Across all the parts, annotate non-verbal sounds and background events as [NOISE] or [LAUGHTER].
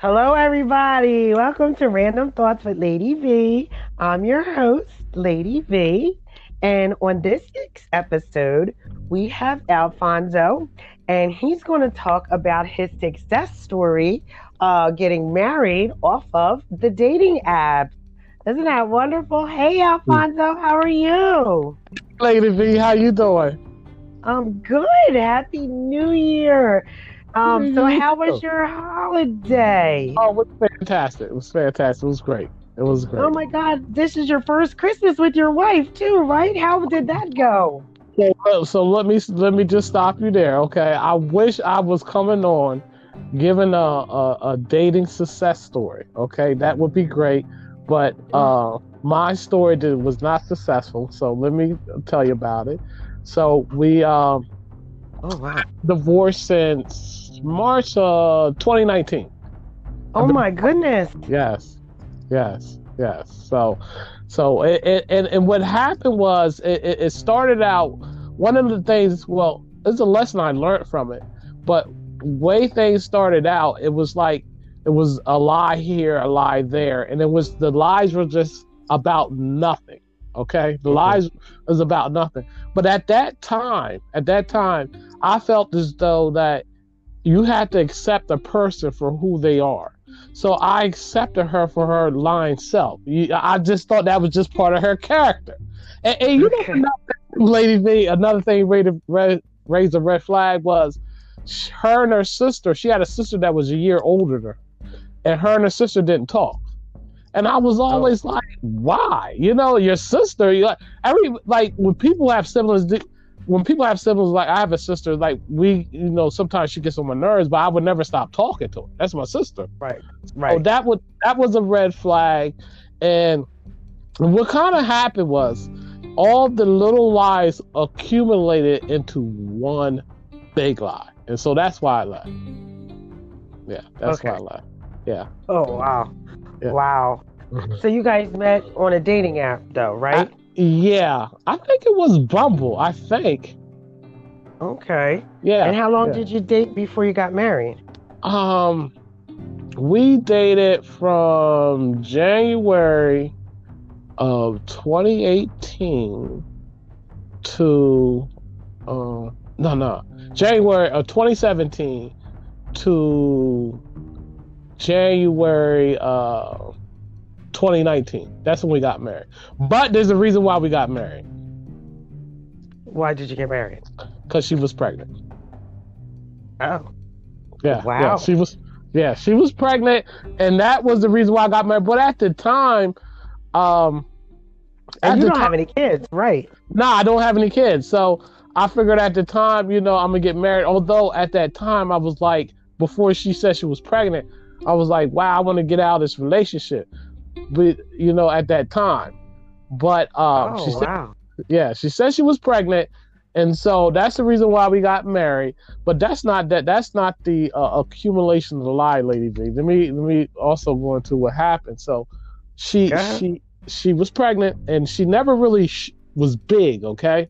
Hello, everybody. Welcome to Random Thoughts with Lady V. I'm your host, Lady V. And on this week's episode, we have Alphonso, and he's going to talk about his success story uh, getting married off of the dating apps. Isn't that wonderful? Hey, Alphonso, how are you? Lady V, how you doing? I'm good. Happy New Year. Um, so how was your holiday? Oh, it was fantastic. It was fantastic. It was great. It was great. Oh my God, this is your first Christmas with your wife too, right? How did that go? So, uh, so let me let me just stop you there, okay? I wish I was coming on, giving a a, a dating success story, okay? That would be great, but uh, my story did, was not successful. So let me tell you about it. So we um, Oh wow. divorced since March uh 2019. Oh my goodness. Yes, yes, yes. So, so it, it, and and what happened was it, it it started out. One of the things, well, it's a lesson I learned from it. But way things started out, it was like it was a lie here, a lie there, and it was the lies were just about nothing. Okay, the lies is about nothing. But at that time, at that time, I felt as though that you had to accept a person for who they are. So I accepted her for her lying self. I just thought that was just part of her character. And, and you Okay. know, Lady V, another thing raised, a red flag was her and her sister. She had a sister that was a year older than her, and her and her sister didn't talk. And I was oh. always like, why? You know, your sister. You like every like when people have siblings. When people have siblings, like I have a sister, like we, you know, sometimes she gets on my nerves, but I would never stop talking to her. That's my sister. Right. So Right. that would that was a red flag, and what kind of happened was all the little lies accumulated into one big lie, and so that's why I left. Yeah, that's why I Okay. left. Yeah. oh wow. Yeah. Wow. So you guys met on a dating app though, right? Yeah, I think it was Bumble. I think. okay. Yeah. And how long yeah. did you date before you got married? Um, we dated from January of 2018 to uh, no no January of 2017 to January uh 2019. That's when we got married. But there's a reason why we got married Why did you get married? because she was pregnant. Oh. Yeah. Wow. Yeah, she was yeah, she was pregnant and that was the reason why I got married. But at the time, um and you don't have any kids, right? nah, I don't have any kids. So I figured at the time, you know, I'm gonna get married. Although at that time I was like, before she said she was pregnant, I was like, wow, I want to get out of this relationship. But you know, at that time. But um oh she said wow. yeah, she said she was pregnant, and so that's the reason why we got married. But that's not that. That's not the uh, accumulation of the lie, Lady V. Let me let me also go into what happened. So, she she she was pregnant, and she never really sh- was big. Okay,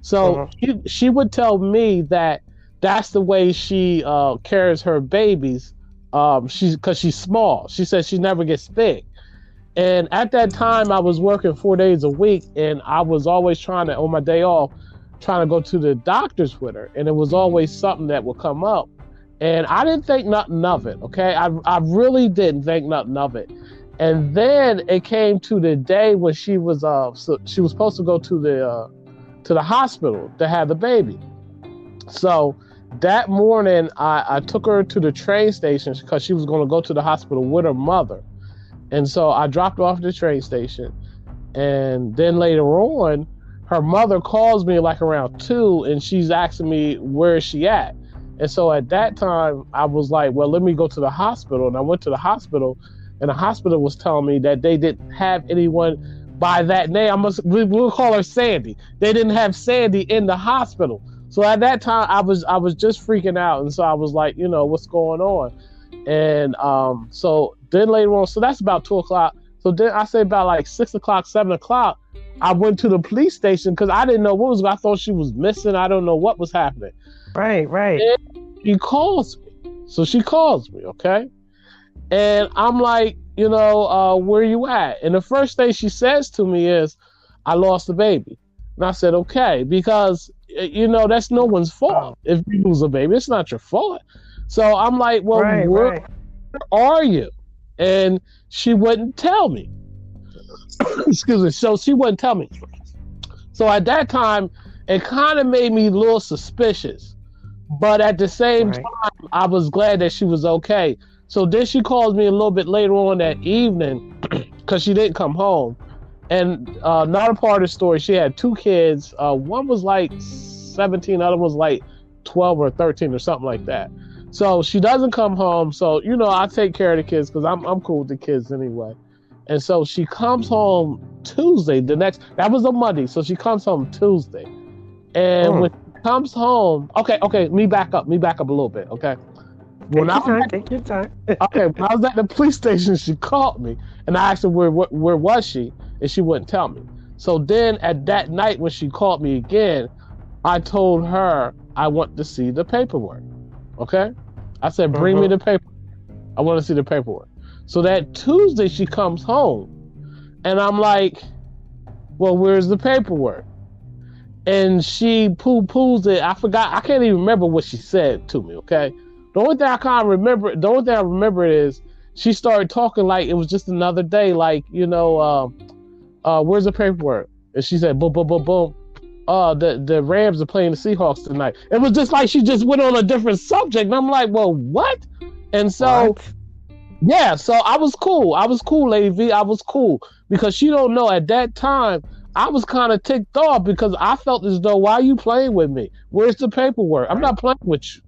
so Mhm. she, she would tell me that that's the way she uh, carries her babies. Um, she's because she's small. She says she never gets big. And at that time, I was working four days a week, and I was always trying to, on my day off, trying to go to the doctors with her. And it was always something that would come up. And I didn't think nothing of it, okay? I, I really didn't think nothing of it. And then it came to the day when she was uh so she was supposed to go to the uh, to the hospital to have the baby. So that morning, I, I took her to the train station because she was going to go to the hospital with her mother. And so I dropped off at the train station. And then later on, her mother calls me like around two and she's asking me where is she at. And so at that time, I was like, well, let me go to the hospital. And I went to the hospital, and the hospital was telling me that they didn't have anyone by that name. I must we, we'll call her Sandy. They didn't have Sandy in the hospital. So at that time, I was I was just freaking out, and so I was like, you know, what's going on? And um, so then later on, so that's about two o'clock. So then I say about like six o'clock, seven o'clock, I went to the police station because I didn't know what was. I thought she was missing. I don't know what was happening. Right, right. She calls me, so she calls me, okay, And I'm like, you know, uh, where you at? And the first thing she says to me is, I lost a baby. And I said, okay, because you know that's no one's fault. If you lose a baby, it's not your fault. So I'm like, well, right, where right. are you? And she wouldn't tell me. [COUGHS] Excuse me. So she wouldn't tell me. So at that time, it kind of made me a little suspicious. But at the same Right. time, I was glad that she was okay. So then she calls me a little bit later on that evening [COUGHS] because she didn't come home. And uh, a part of the story, she had two kids. Uh, one was like 17, the other was like 12 or 13 or something like that. So she doesn't come home. So, you know, I take care of the kids because I'm, I'm cool with the kids anyway. And so she comes home Tuesday, the next, that was a Monday. So she comes home Tuesday. And Hmm. when she comes home, okay, okay, me back up, me back up a little bit, okay? Take When I your was time. at- Take your time. [LAUGHS] okay, when I was at the police station, she called me and I asked her where, where where was she, and she wouldn't tell me. So then at that night when she called me again, I told her I want to see the paperwork. Okay, I said bring me Mhm. the paper. I want to see the paperwork. So that Tuesday she comes home, and I'm like, well, where's the paperwork? And she poo poos it. I forgot. I can't even remember what she said to me. Okay. The only thing I can't remember, the only thing I remember is she started talking like it was just another day. Like you know, uh, uh, where's the paperwork? And she said, boom, boom, boom, boom. Uh, the the Rams are playing the Seahawks tonight. It was just like she just went on a different subject, and I'm like, well, what? And so What? yeah, so I was cool. I was cool, Lady V. I was cool because she don't know at that time. I was kind of ticked off because I felt as though, why are you playing with me? Where's the paperwork? I'm not playing with you.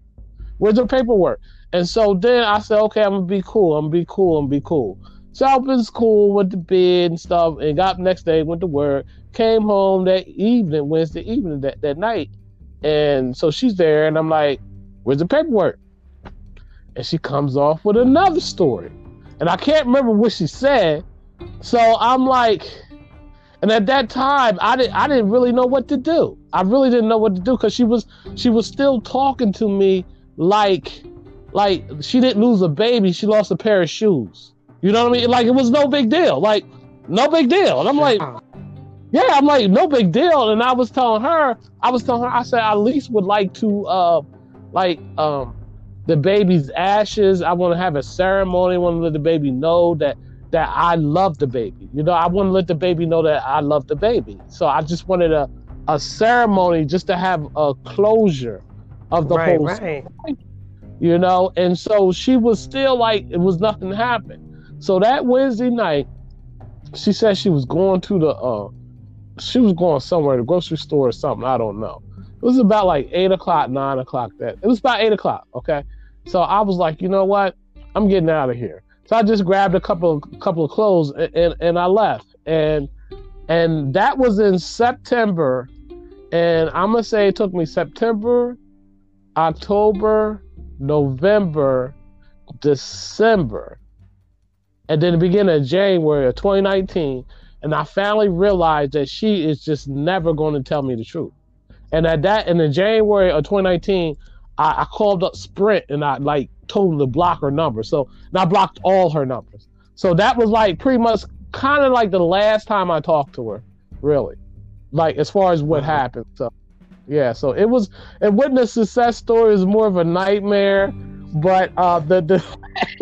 Where's the paperwork? And so then I said, okay, I'm gonna be cool. I'm gonna be cool. I'm gonna be cool. So I was cool, went to bed and stuff, and got up next day, went to work, came home that evening, Wednesday evening, that, that night. And so she's there, and I'm like, where's the paperwork? And she comes off with another story. And I can't remember what she said. So I'm like, and at that time, I didn't I didn't really know what to do. I really didn't know what to do because she was she was still talking to me like like she didn't lose a baby, she lost a pair of shoes. You know what I mean? Like it was no big deal. Like no big deal. And I'm like. Yeah, I'm like, no big deal. And I was telling her, I was telling her, I said, I at least would like to, uh, like, um, the baby's ashes. I want to have a ceremony. I want to let the baby know that that I love the baby. You know, I want to let the baby know that I love the baby. So I just wanted a a ceremony just to have a closure of the right, whole right. you know and so she was still like it was nothing happened so that wednesday night she said she was going to the uh she was going somewhere the grocery store or something i don't know. It was about like eight o'clock nine o'clock that it was about eight o'clock okay? So i was like you know what? I'm getting out of here. So i just grabbed a couple of couple of clothes and, and, and i left. And and that was in september and i'm gonna say it took me september october November, December, and then the beginning of January of 2019, and I finally realized that she is just never going to tell me the truth. And at that, and in January of 2019, I, I called up Sprint and I like told them to block her number. So and I blocked all her numbers. So that was like pretty much kind of like the last time I talked to her, really, like as far as what Mhm. happened. So yeah, so it was it wasn't a success story, it was more of a nightmare. But uh the the [LAUGHS]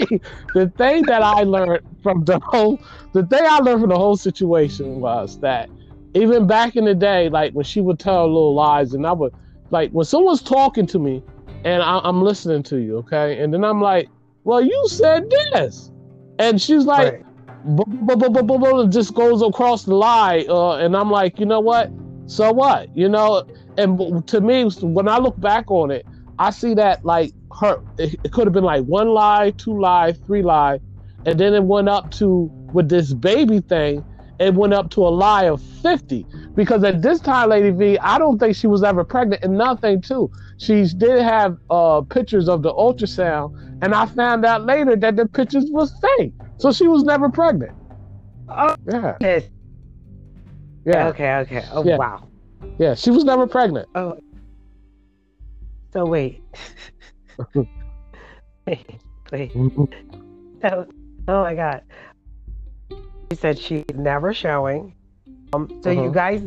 the thing that I learned from the whole the thing I learned from the whole situation was that even back in the day, like when she would tell little lies, and I would like when someone's talking to me and I, I'm listening to you, okay, and then I'm like, well, you said this, and she's like, right. just goes across the lie, uh, and I'm like, you know what? So what? You know, and to me, when I look back on it, I see that like her, it, it could have been like one lie, two lie, three lie, and then it went up to with this baby thing. It went up to a lie of 50 because at this time, Lady V, I don't think she was ever pregnant. And nothing too, she did have uh, pictures of the ultrasound, and I found out later that the pictures was fake. So she was never pregnant. Oh, Yeah, yes. yeah, Okay, okay. Oh, Yeah. wow. yeah. She was never pregnant. Oh. So wait. [LAUGHS] wait, [LAUGHS] wait. oh my god. She said she's never showing. Um, so uh-huh. you guys,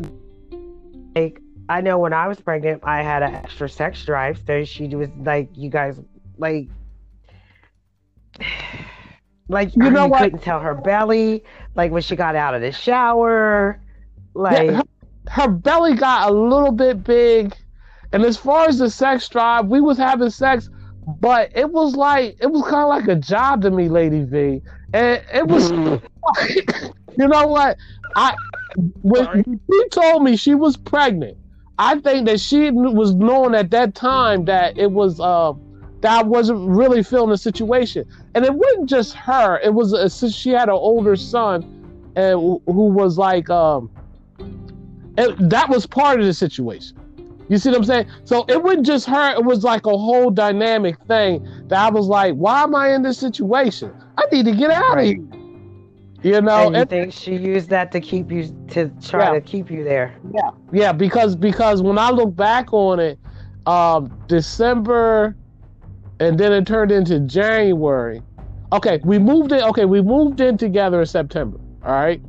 like, I know when I was pregnant, I had an extra sex drive. So she was like, you guys, like, [SIGHS] like you know what? Couldn't tell her belly, like when she got out of the shower, like yeah, her, her belly got a little bit big. And as far as the sex drive, we was having sex, but it was like it was kind of like a job to me, Lady V. And it was, [LAUGHS] [COUGHS] you know what? I when she told me she was pregnant, I think that she was knowing at that time that it was uh, that I wasn't really feeling the situation, and it wasn't just her. It was a, she had an older son, and who was like um, it, that was part of the situation. You see what I'm saying? So it wasn't just her, it was like a whole dynamic thing that I was like, why am I in this situation? I need to get out right. of here. You know, and you think she used that to keep you to try yeah. to keep you there? Yeah, yeah. Because because when I look back on it, um, December, and then it turned into January. Okay, we moved in. Okay, we moved in together in September. All right,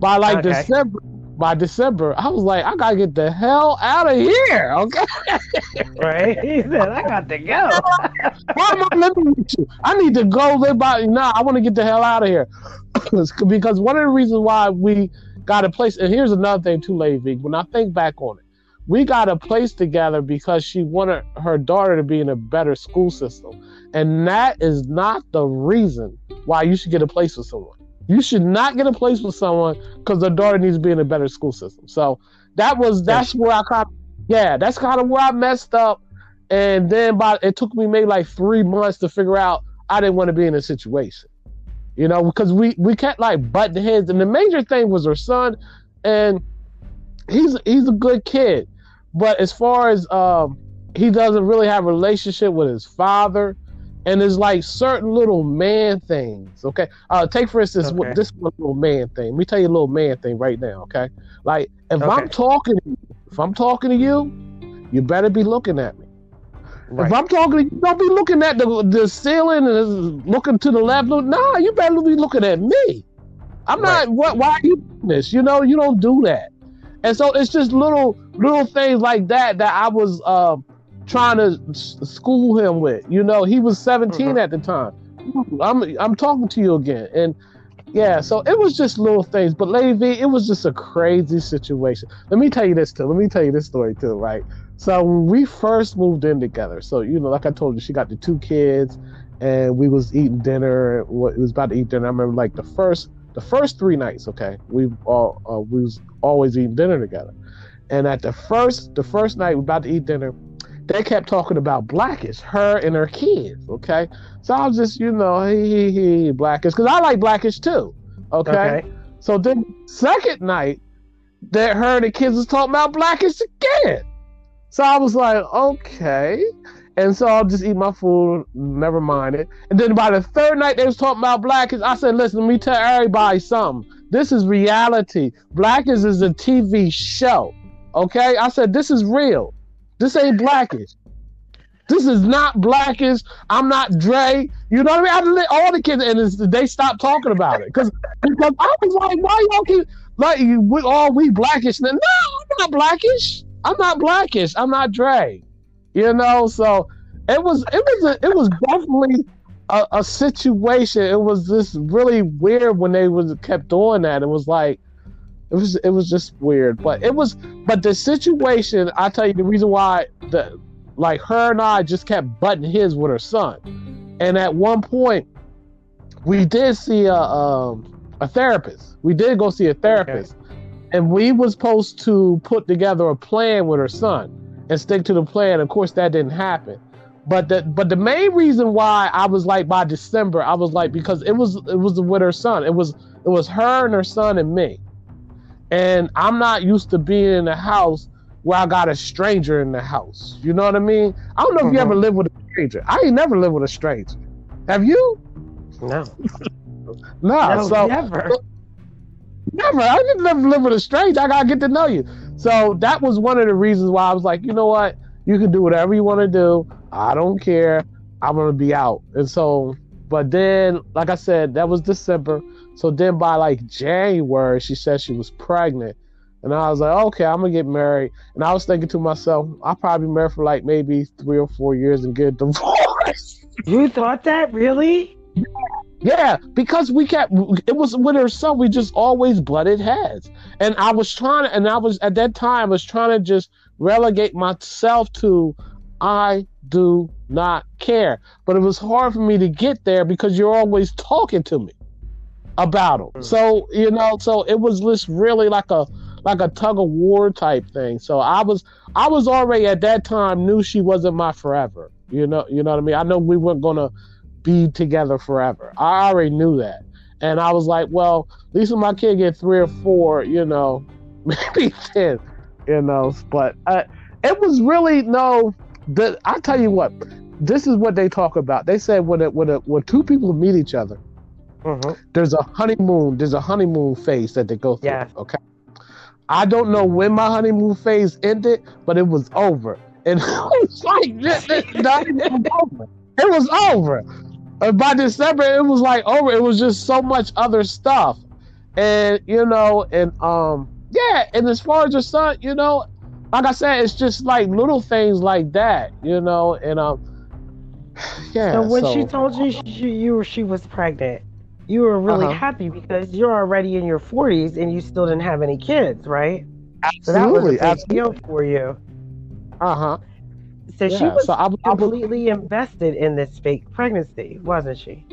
by like okay. December, by December, I was like, I gotta get the hell out of here. Okay. [LAUGHS] right? He said, I got to go. [LAUGHS] Why am I living with you? I need to go live by nah, I want to get the hell out of here. [COUGHS] because one of the reasons why we got a place, and here's another thing too, Lady when I think back on it, we got a place together because she wanted her daughter to be in a better school system. And that is not the reason why you should get a place with someone. You should not get a place with someone because their daughter needs to be in a better school system. So that was that's where I kind of, yeah, that's kind of where I messed up. And then by it took me maybe like three months to figure out I didn't want to be in a situation. You know, because we we kept like butting heads. And the major thing was her son, and he's he's a good kid. But as far as um he doesn't really have a relationship with his father and it's like certain little man things. Okay, uh, take for instance okay. what, this one little man thing. Let me tell you a little man thing right now. Okay, like if okay. I'm talking, you, if I'm talking to you, you better be looking at me. Right. If I'm talking to you, don't be looking at the the ceiling and looking to the left. Nah, you better be looking at me. I'm right. not. What? Why are you doing this? You know, you don't do that. And so it's just little little things like that that I was. Um, trying to school him with. You know, he was 17 mm-hmm. at the time. I'm I'm talking to you again, and yeah, so it was just little things. But Lady V, it was just a crazy situation. Let me tell you this too. Let me tell you this story too, right? So when we first moved in together, so you know, like I told you, she got the two kids, and we was eating dinner. It was about to eat dinner. I remember like the first the first three nights. Okay, we all uh, we was always eating dinner together, and at the first the first night we about to eat dinner they kept talking about Blackish, her and her kids. Okay, so I was just, you know, he he he Blackish because I like Blackish too. Okay? okay. So then second night, that her and the kids was talking about Blackish again. So I was like, okay. And so I'll just eat my food, never mind it. And then by the third night they was talking about Blackish, I said, listen, let me tell everybody something. This is reality. Blackish is a TV show. Okay? I said, this is real. This ain't blackish. This is not blackish. I'm not Dre. You know what I mean? I let all the kids, and they stopped talking about it because because I was like, why y'all keep like we all we blackish? No, I'm not blackish. I'm not blackish. I'm not Dre. You know, so it was it was a, it was definitely a, a situation. It was just really weird when they was kept doing that. It was like it was it was just weird, but it was but the situation. I tell you the reason why the like her and I just kept butting his with her son, and at one point we did see a um, a therapist. We did go see a therapist, okay. and we was supposed to put together a plan with her son and stick to the plan. Of course, that didn't happen. But the but the main reason why I was like by December, I was like because it was it was with her son. It was it was her and her son and me. And I'm not used to being in a house where I got a stranger in the house. You know what I mean? I don't know if mm-hmm. you ever lived with a stranger. I ain't never lived with a stranger. Have you? No. [LAUGHS] no, no, so never. Never. I didn't never live with a stranger. I gotta get to know you. So that was one of the reasons why I was like, you know what? You can do whatever you want to do. I don't care. I'm gonna be out. And so But then, like I said, that was December. So then by like January, she said she was pregnant. And I was like, okay, I'm gonna get married. And I was thinking to myself, I'll probably be married for like maybe three or four years and get [LAUGHS] divorced. You thought that really? Yeah, because we kept it was with her son, we just always butted heads. And I was trying to and I was at that time I was trying to just relegate myself to I do not care. But it was hard for me to get there because you're always talking to me about him. So, you know, so it was just really like a like a tug of war type thing. So I was I was already at that time knew she wasn't my forever. You know, you know what I mean? I know we weren't gonna be together forever. I already knew that. And I was like, well, at least when my kid get three or four, you know, [LAUGHS] maybe ten, you know. But uh, it was really no. The, I tell you what, this is what they talk about. They say when it, when it, when two people meet each other, Mhm. there's a honeymoon. There's a honeymoon phase that they go through. Yeah. Okay. I don't know when my honeymoon phase ended, but it was over, and [LAUGHS] it was like this, this, not even over. It was over. And by December, it was like over. It was just so much other stuff, and you know, and um, yeah. And as far as your son, you know, like I said, it's just like little things like that, you know, and um, [SIGHS] yeah. So when so- she told you she, you she was pregnant, you were really Uh-huh. happy because you're already in your 40s and you still didn't have any kids, right? So that was a absolutely, big absolutely, deal for you. uh huh. So she was so I, was- I completely invested in this fake pregnancy, wasn't she?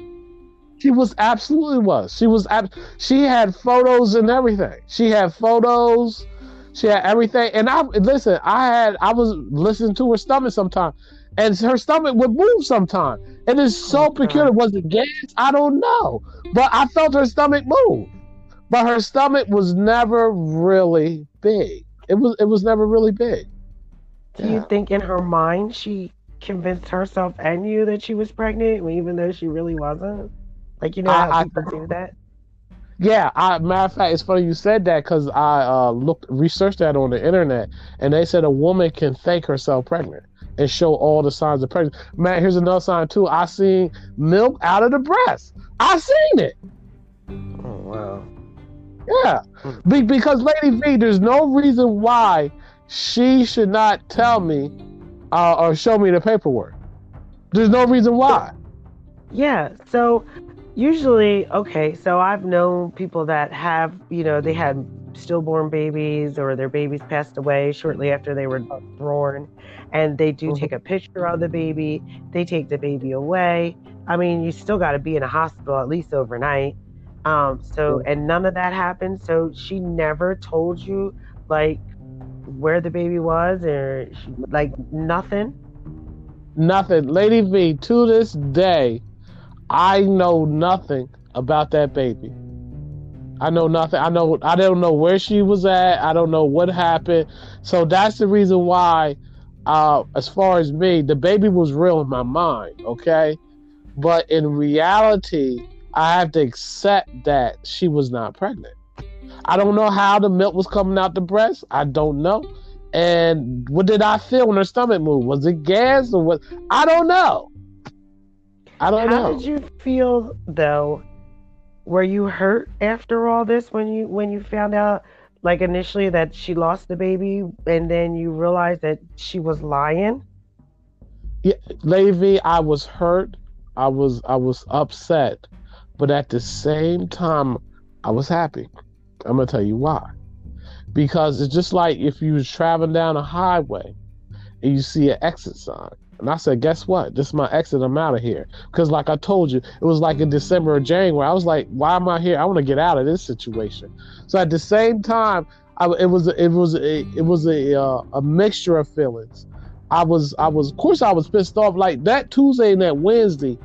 She was absolutely was. She was ab- she had photos and everything. She had photos. She had everything. And I listen, I had I was listening to her stomach sometime. And her stomach would move sometimes. And it's so Oh, God. peculiar. Was it gas? I don't know. But I felt her stomach move. But her stomach was never really big. It was it was never really big. Do you think in her mind she convinced herself and you that she was pregnant, even though she really wasn't? Like you know I- how I- people do that. Yeah, I, matter of fact, it's funny you said that because I uh, looked researched that on the internet, and they said a woman can think herself pregnant and show all the signs of pregnancy. Man, here's another sign too. I seen milk out of the breast. I seen it. Oh wow. Yeah, Be- because Lady V, there's no reason why she should not tell me uh, or show me the paperwork. There's no reason why. Yeah. So usually, okay, so I've known people that have, you know, they had stillborn babies or their babies passed away shortly after they were born, and they do Mhm. take a picture of the baby, they take the baby away. I mean, you still got to be in a hospital at least overnight. Um, so, and none of that happened. So she never told you, like, where the baby was or she, like nothing. Nothing. Lady V, to this day, I know nothing about that baby. I know nothing. I know I don't know where she was at. I don't know what happened. So that's the reason why uh as far as me, the baby was real in my mind, okay? But in reality, I have to accept that she was not pregnant. I don't know how the milk was coming out the breast. I don't know. And what did I feel when her stomach moved? Was it gas or what? I don't know. I don't How know. How did you feel though? Were you hurt after all this when you when you found out like initially that she lost the baby and then you realized that she was lying? Yeah, Lady I was hurt. I was I was upset, but at the same time, I was happy. I'm gonna tell you why. Because it's just like if you was traveling down a highway and you see an exit sign. And I said, guess what? This is my exit. I'm out of here. Because like I told you, it was like in December or January. I was like, why am I here? I want to get out of this situation. So at the same time, I, it was it was a, it was a uh, a mixture of feelings. I was I was of course I was pissed off. Like that Tuesday and that Wednesday,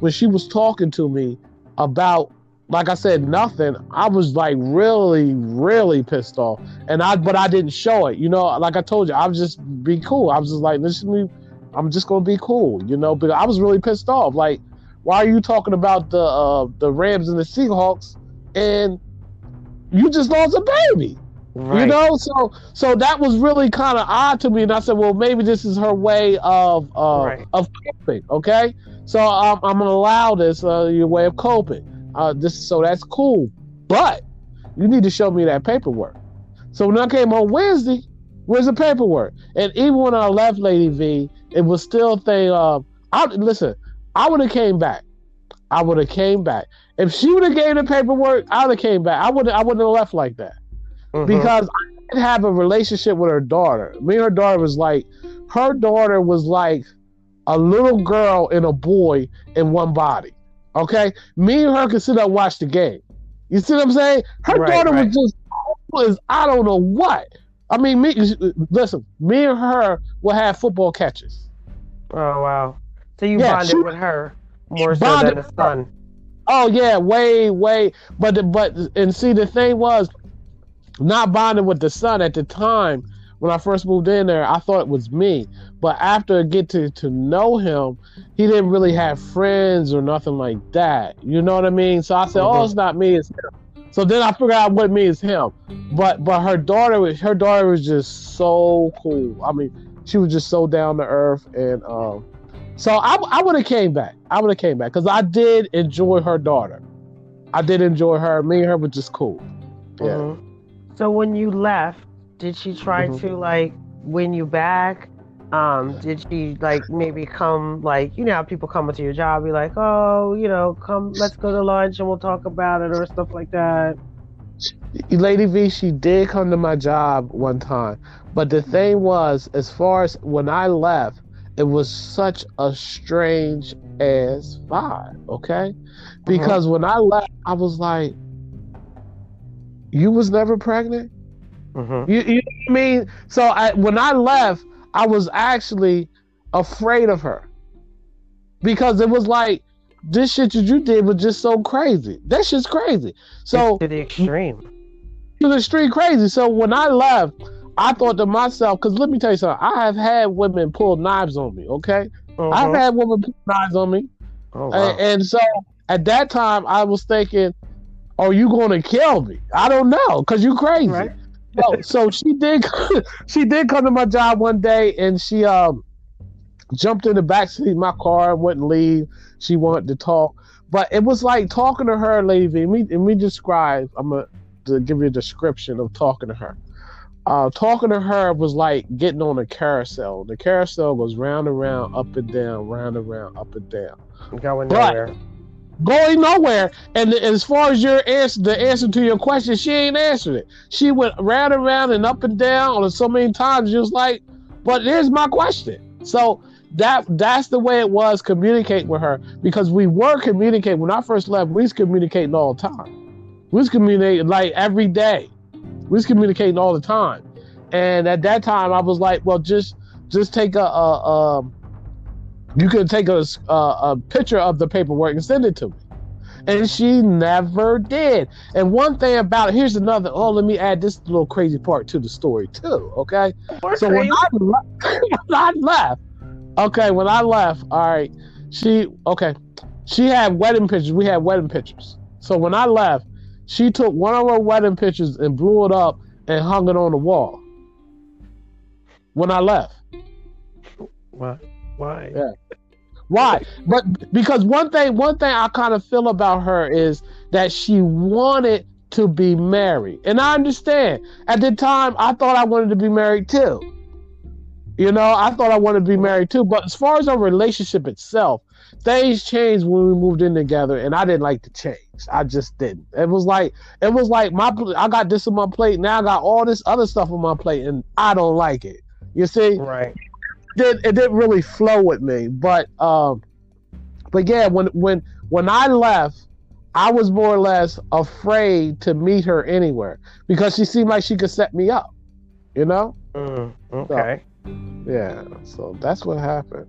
when she was talking to me about like I said nothing, I was like really really pissed off. And I but I didn't show it. You know, like I told you, I was just be cool. I was just like, listen to me. I'm just gonna be cool. You know, but I was really pissed off. Like, why are you talking about the uh, the Rams and the Seahawks and you just lost a baby? Right. You know, so so that was really kind of odd to me, and I said, well, maybe this is her way of uh, right. of coping. Okay, so I'm, I'm gonna allow this uh, your way of coping. Uh, this so that's cool, but you need to show me that paperwork. So when I came on Wednesday, where's the paperwork? And even when I left Lady V, it was still thing. Um, I listen. I would have came back. I would have came back. If she would have gave the paperwork, I would have came back. I would I wouldn't have left like that mm-hmm. because I didn't have a relationship with her daughter. Me and her daughter was like, her daughter was like a little girl and a boy in one body. Okay, me and her could sit up and watch the game. You see what I'm saying? Her right, daughter right. was just was I don't know what. I mean, me listen, me and her will have football catches. Oh wow! So you yeah, bonded she, with her more so than the son. Oh yeah, way, way. But the, but and see the thing was, not bonding with the son at the time when I first moved in there, I thought it was me. But after I get to, to know him, he didn't really have friends or nothing like that. You know what I mean? So I said, mm-hmm. "Oh, it's not me, it's him." So then I figured out what me is him. But but her daughter was her daughter was just so cool. I mean, she was just so down to earth, and um, so I I would have came back. I would have came back because I did enjoy her daughter. I did enjoy her. Me and her were just cool. Yeah. Mm-hmm. So when you left, did she try mm-hmm. to like win you back? Um, did she like maybe come like you know how people come into your job, be like, oh, you know, come, let's go to lunch and we'll talk about it or stuff like that. Lady V, she did come to my job one time, but the thing was, as far as when I left, it was such a strange ass vibe. Okay, uh-huh. because when I left, I was like, you was never pregnant. Mm-hmm. You, you know what I mean? So I, when I left, I was actually afraid of her because it was like this shit that you did was just so crazy. That shit's crazy. So it's to the extreme. To the extreme crazy. So when I left, I thought to myself, because let me tell you something. I have had women pull knives on me. Okay, uh-huh. I've had women pull knives on me, oh, wow. and, and so at that time I was thinking, are you going to kill me? I don't know, cause you crazy. Right. So, so she did. [LAUGHS] she did come to my job one day, and she um jumped in the back seat of my car and wouldn't leave. She wanted to talk, but it was like talking to her, lady. And me, and me describe. I'm gonna to give you a description of talking to her. Uh, talking to her was like getting on a carousel. The carousel goes round and round, up and down, round and round, up and down. Going nowhere. But, going nowhere. And as far as your answer, the answer to your question, she ain't answered it. She went round and round and up and down on so many times. Just like, but here's my question. So that that's the way it was communicating with her because we were communicating when I first left. We was communicating all the time. We was communicating like every day. We was communicating all the time. And at that time, I was like, well, just just take a, a, a you could take a, a, uh, a picture of the paperwork and send it to me. And she never did. And one thing about it, here's another. Oh, let me add this little crazy part to the story too. Okay. More so when I, [LAUGHS] when I left, okay, when I left, all right, she okay, she had wedding pictures. We had wedding pictures. So when I left, she took one of her wedding pictures and blew it up and hung it on the wall. When I left. What? Why? Yeah. Why? But because one thing, one thing I kind of feel about her is that she wanted to be married, and I understand. At the time, I thought I wanted to be married too. You know, I thought I wanted to be married too. But as far as our relationship itself, things changed when we moved in together, and I didn't like the change. I just didn't. It was like it was like my I got this on my plate. Now I got all this other stuff on my plate, and I don't like it. You see, right? Did it didn't really flow with me. But um, but yeah, when when when I left, I was more or less afraid to meet her anywhere because she seemed like she could set me up. You know? Mm, okay. So, yeah. So that's what happened.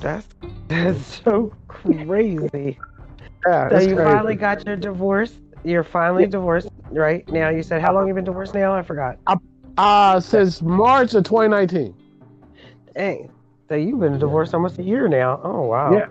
That's that's so crazy. [LAUGHS] Yeah, so you crazy. finally got your divorce. You're finally yeah. divorced, right? Now you said how long you been divorced now? I forgot. Uh, uh since March of 2019. Dang. So you've been divorced almost a year now. Oh wow. Yeah.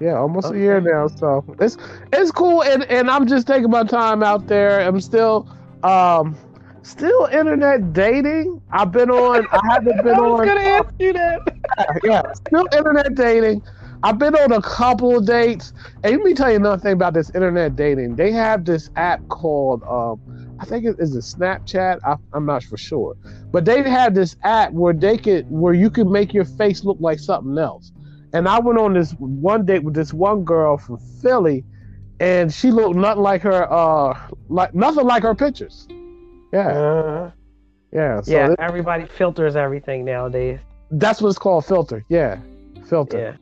Yeah, almost okay. a year now. So it's it's cool and, and I'm just taking my time out there. I'm still um still internet dating. I've been on. I haven't [LAUGHS] been I was on. gonna ask you that. [LAUGHS] yeah, still internet dating. I've been on a couple of dates. And let me tell you another thing about this internet dating. They have this app called, um, I think it is a Snapchat. I, I'm not for sure, but they had this app where they could, where you can make your face look like something else. And I went on this one date with this one girl from Philly, and she looked nothing like her, uh, like nothing like her pictures. Yeah, Uh, yeah. So yeah, it- everybody filters everything nowadays. that's what it's called, filter. Yeah, filter. Yeah,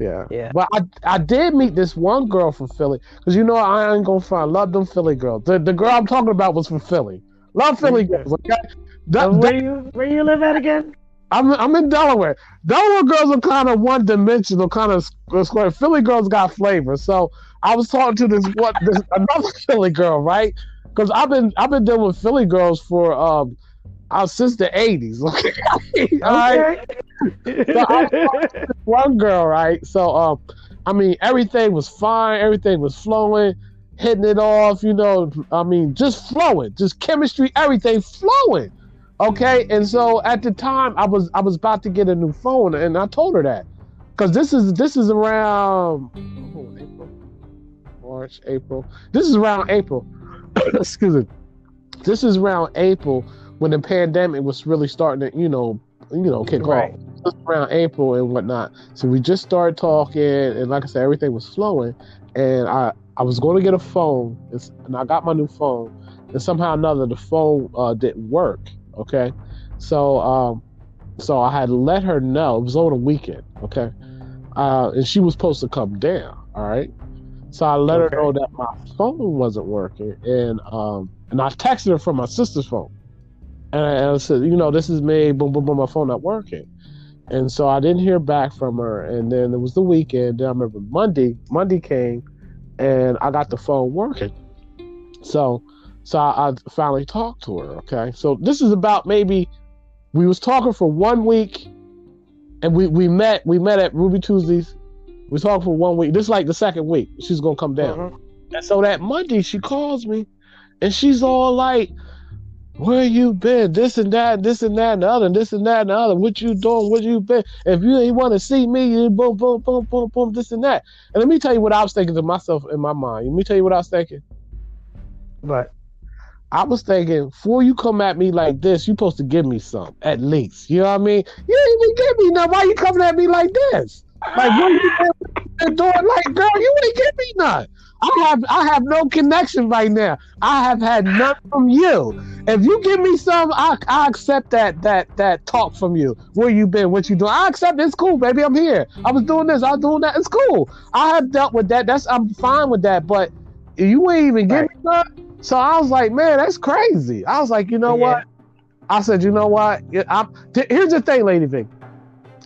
Yeah. Yeah. But I I did meet this one girl from Philly because you know I ain't gonna find love them Philly girls. The the girl I'm talking about was from Philly. Love Philly girls. Okay. That- Uh, that- where you where you live at again? I'm I'm in Delaware. Delaware girls are kind of one dimensional, kind of square. Philly girls got flavor. So I was talking to this what this another [LAUGHS] Philly girl, right? Because I've been I've been dealing with Philly girls for um uh, since the '80s. Okay. All right? Okay. [LAUGHS] one girl, right? So, um, I mean, everything was fine. Everything was flowing, hitting it off. You know, I mean, just flowing, just chemistry, everything flowing. Okay, and so at the time, I was I was about to get a new phone, and I told her that because this is this is around oh, April, March, April. This is around April. [COUGHS] Excuse me. This is around April when the pandemic was really starting to, you know, you know, kick Right. off just around April and whatnot. So we just started talking, and like I said, everything was flowing. And I I was going to get a phone, and I got my new phone, and somehow or another the phone uh, didn't work. Okay, so um, so I had let her know it was on a weekend. Okay, uh, and she was supposed to come down. All right, so I let Okay. her know that my phone wasn't working, and um, and I texted her from my sister's phone. And I, I said, you know, this is me. Boom, boom, boom. My phone not working. And so I didn't hear back from her. And then it was the weekend. Then I remember Monday. Monday came, and I got the phone working. So, so I, I finally talked to her. Okay. So this is about maybe we was talking for one week, and we we met we met at Ruby Tuesdays. We talked for one week. This is like the second week. She's gonna come down. Mhm. And so that Monday she calls me and she's all like, Where you been? This and that, this and that, and the other, and this and that, and the other. What you doing? What you been? If you ain't want to see me, you boom, boom, boom, boom, boom, this and that. And let me tell you what I was thinking to myself in my mind. Let me tell you what I was thinking. But I was thinking, before you come at me like this, you supposed to give me some, at least. You know what I mean? You didn't even give me none. Why you coming at me like this? Like what you doing? Like, girl, you ain't give me none. I have I have no connection right now. I have had none from you. If you give me some, I I accept that that that talk from you. Where you been? What you doing? I accept it. it's cool, baby. I'm here. I was doing this. I was doing that. It's cool. I have dealt with that. That's I'm fine with that. But you ain't even give me none. So I was like, man, that's crazy. I was like, you know Yeah. what? I said, you know what? I'm, here's the thing, Lady V.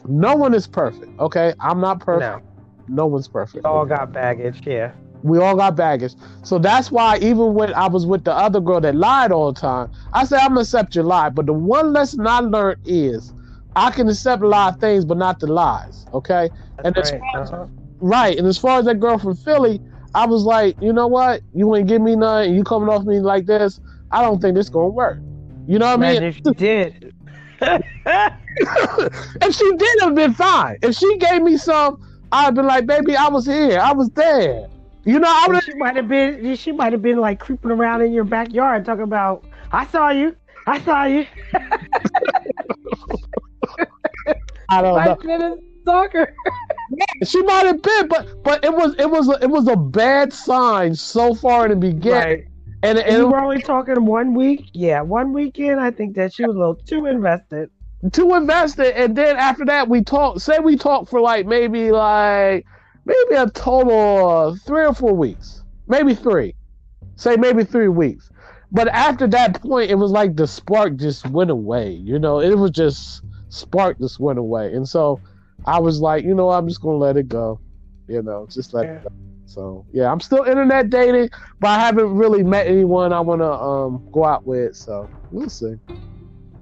No one is perfect. Okay, I'm not perfect. no, No one's perfect. all got baggage. Yeah. We all got baggage. So that's why even when I was with the other girl that lied all the time, I said I'm gonna accept your lie. But the one lesson I learned is I can accept a lot of things, but not the lies. Okay? And as right. far as- Uh-huh. Right. And as far as that girl from Philly, I was like, you know what? You ain't give me none and you coming off me like this, I don't think this gonna work. You know what I Imagine mean? if she did. [LAUGHS] [LAUGHS] if she did have been fine. If she gave me some, I'd be like, baby, I was here. I was there. You know, I would she might have been. She might have been like creeping around in your backyard, talking about, "I saw you. I saw you." [LAUGHS] I don't know. Been a stalker. She might have been, but but it was it was it was a bad sign so far in the beginning, Right. and, And and were only talking one week. Yeah, one weekend. I think that she was a little too invested. Too invested, and then after that we talked. Say we talked for like maybe like maybe a total of three or four weeks, maybe three. Say maybe three weeks, but after that point, it was like the spark just went away. You know, it was just spark just went away, and so I was like, you know, I'm just gonna let it go. You know, just let Yeah. it go. So yeah, I'm still internet dating, but I haven't really met anyone I want to um go out with. So we'll see.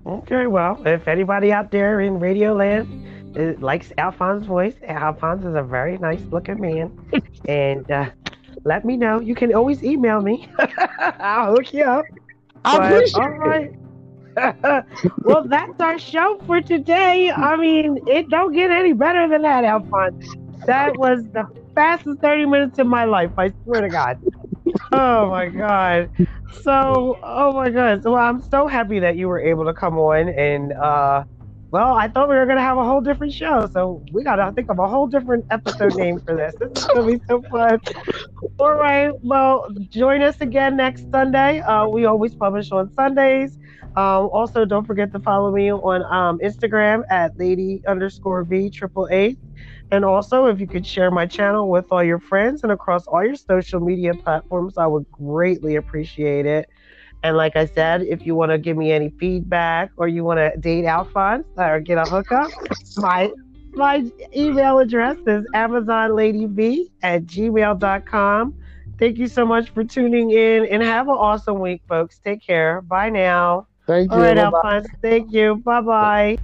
Okay, well, if anybody out there in Radio Land uh, likes Alphonse's voice, Alphonse is a very nice looking man. [LAUGHS] and uh, let me know. You can always email me. [LAUGHS] I'll hook you up. I But, appreciate all right. [LAUGHS] well, that's our show for today. I mean, it don't get any better than that, Alphonse. That was the fastest 30 minutes of my life, I swear to God. Oh my God. So, oh my God. So I'm so happy that you were able to come on and uh well, I thought we were gonna have a whole different show, so we gotta think of a whole different episode name for this. This is gonna be so fun. All right, well, join us again next Sunday. Uh, we always publish on Sundays. Um, also, don't forget to follow me on um, Instagram at lady underscore v triple eight. And also, if you could share my channel with all your friends and across all your social media platforms, I would greatly appreciate it. And like I said, if you want to give me any feedback or you want to date Alphonso or get a hookup, my my email address is amazonladyv at gmail.com. Thank you so much for tuning in and have an awesome week, folks. Take care. Bye now. Thank you. All right, Bye-bye. Alphonso. Thank you. Bye bye.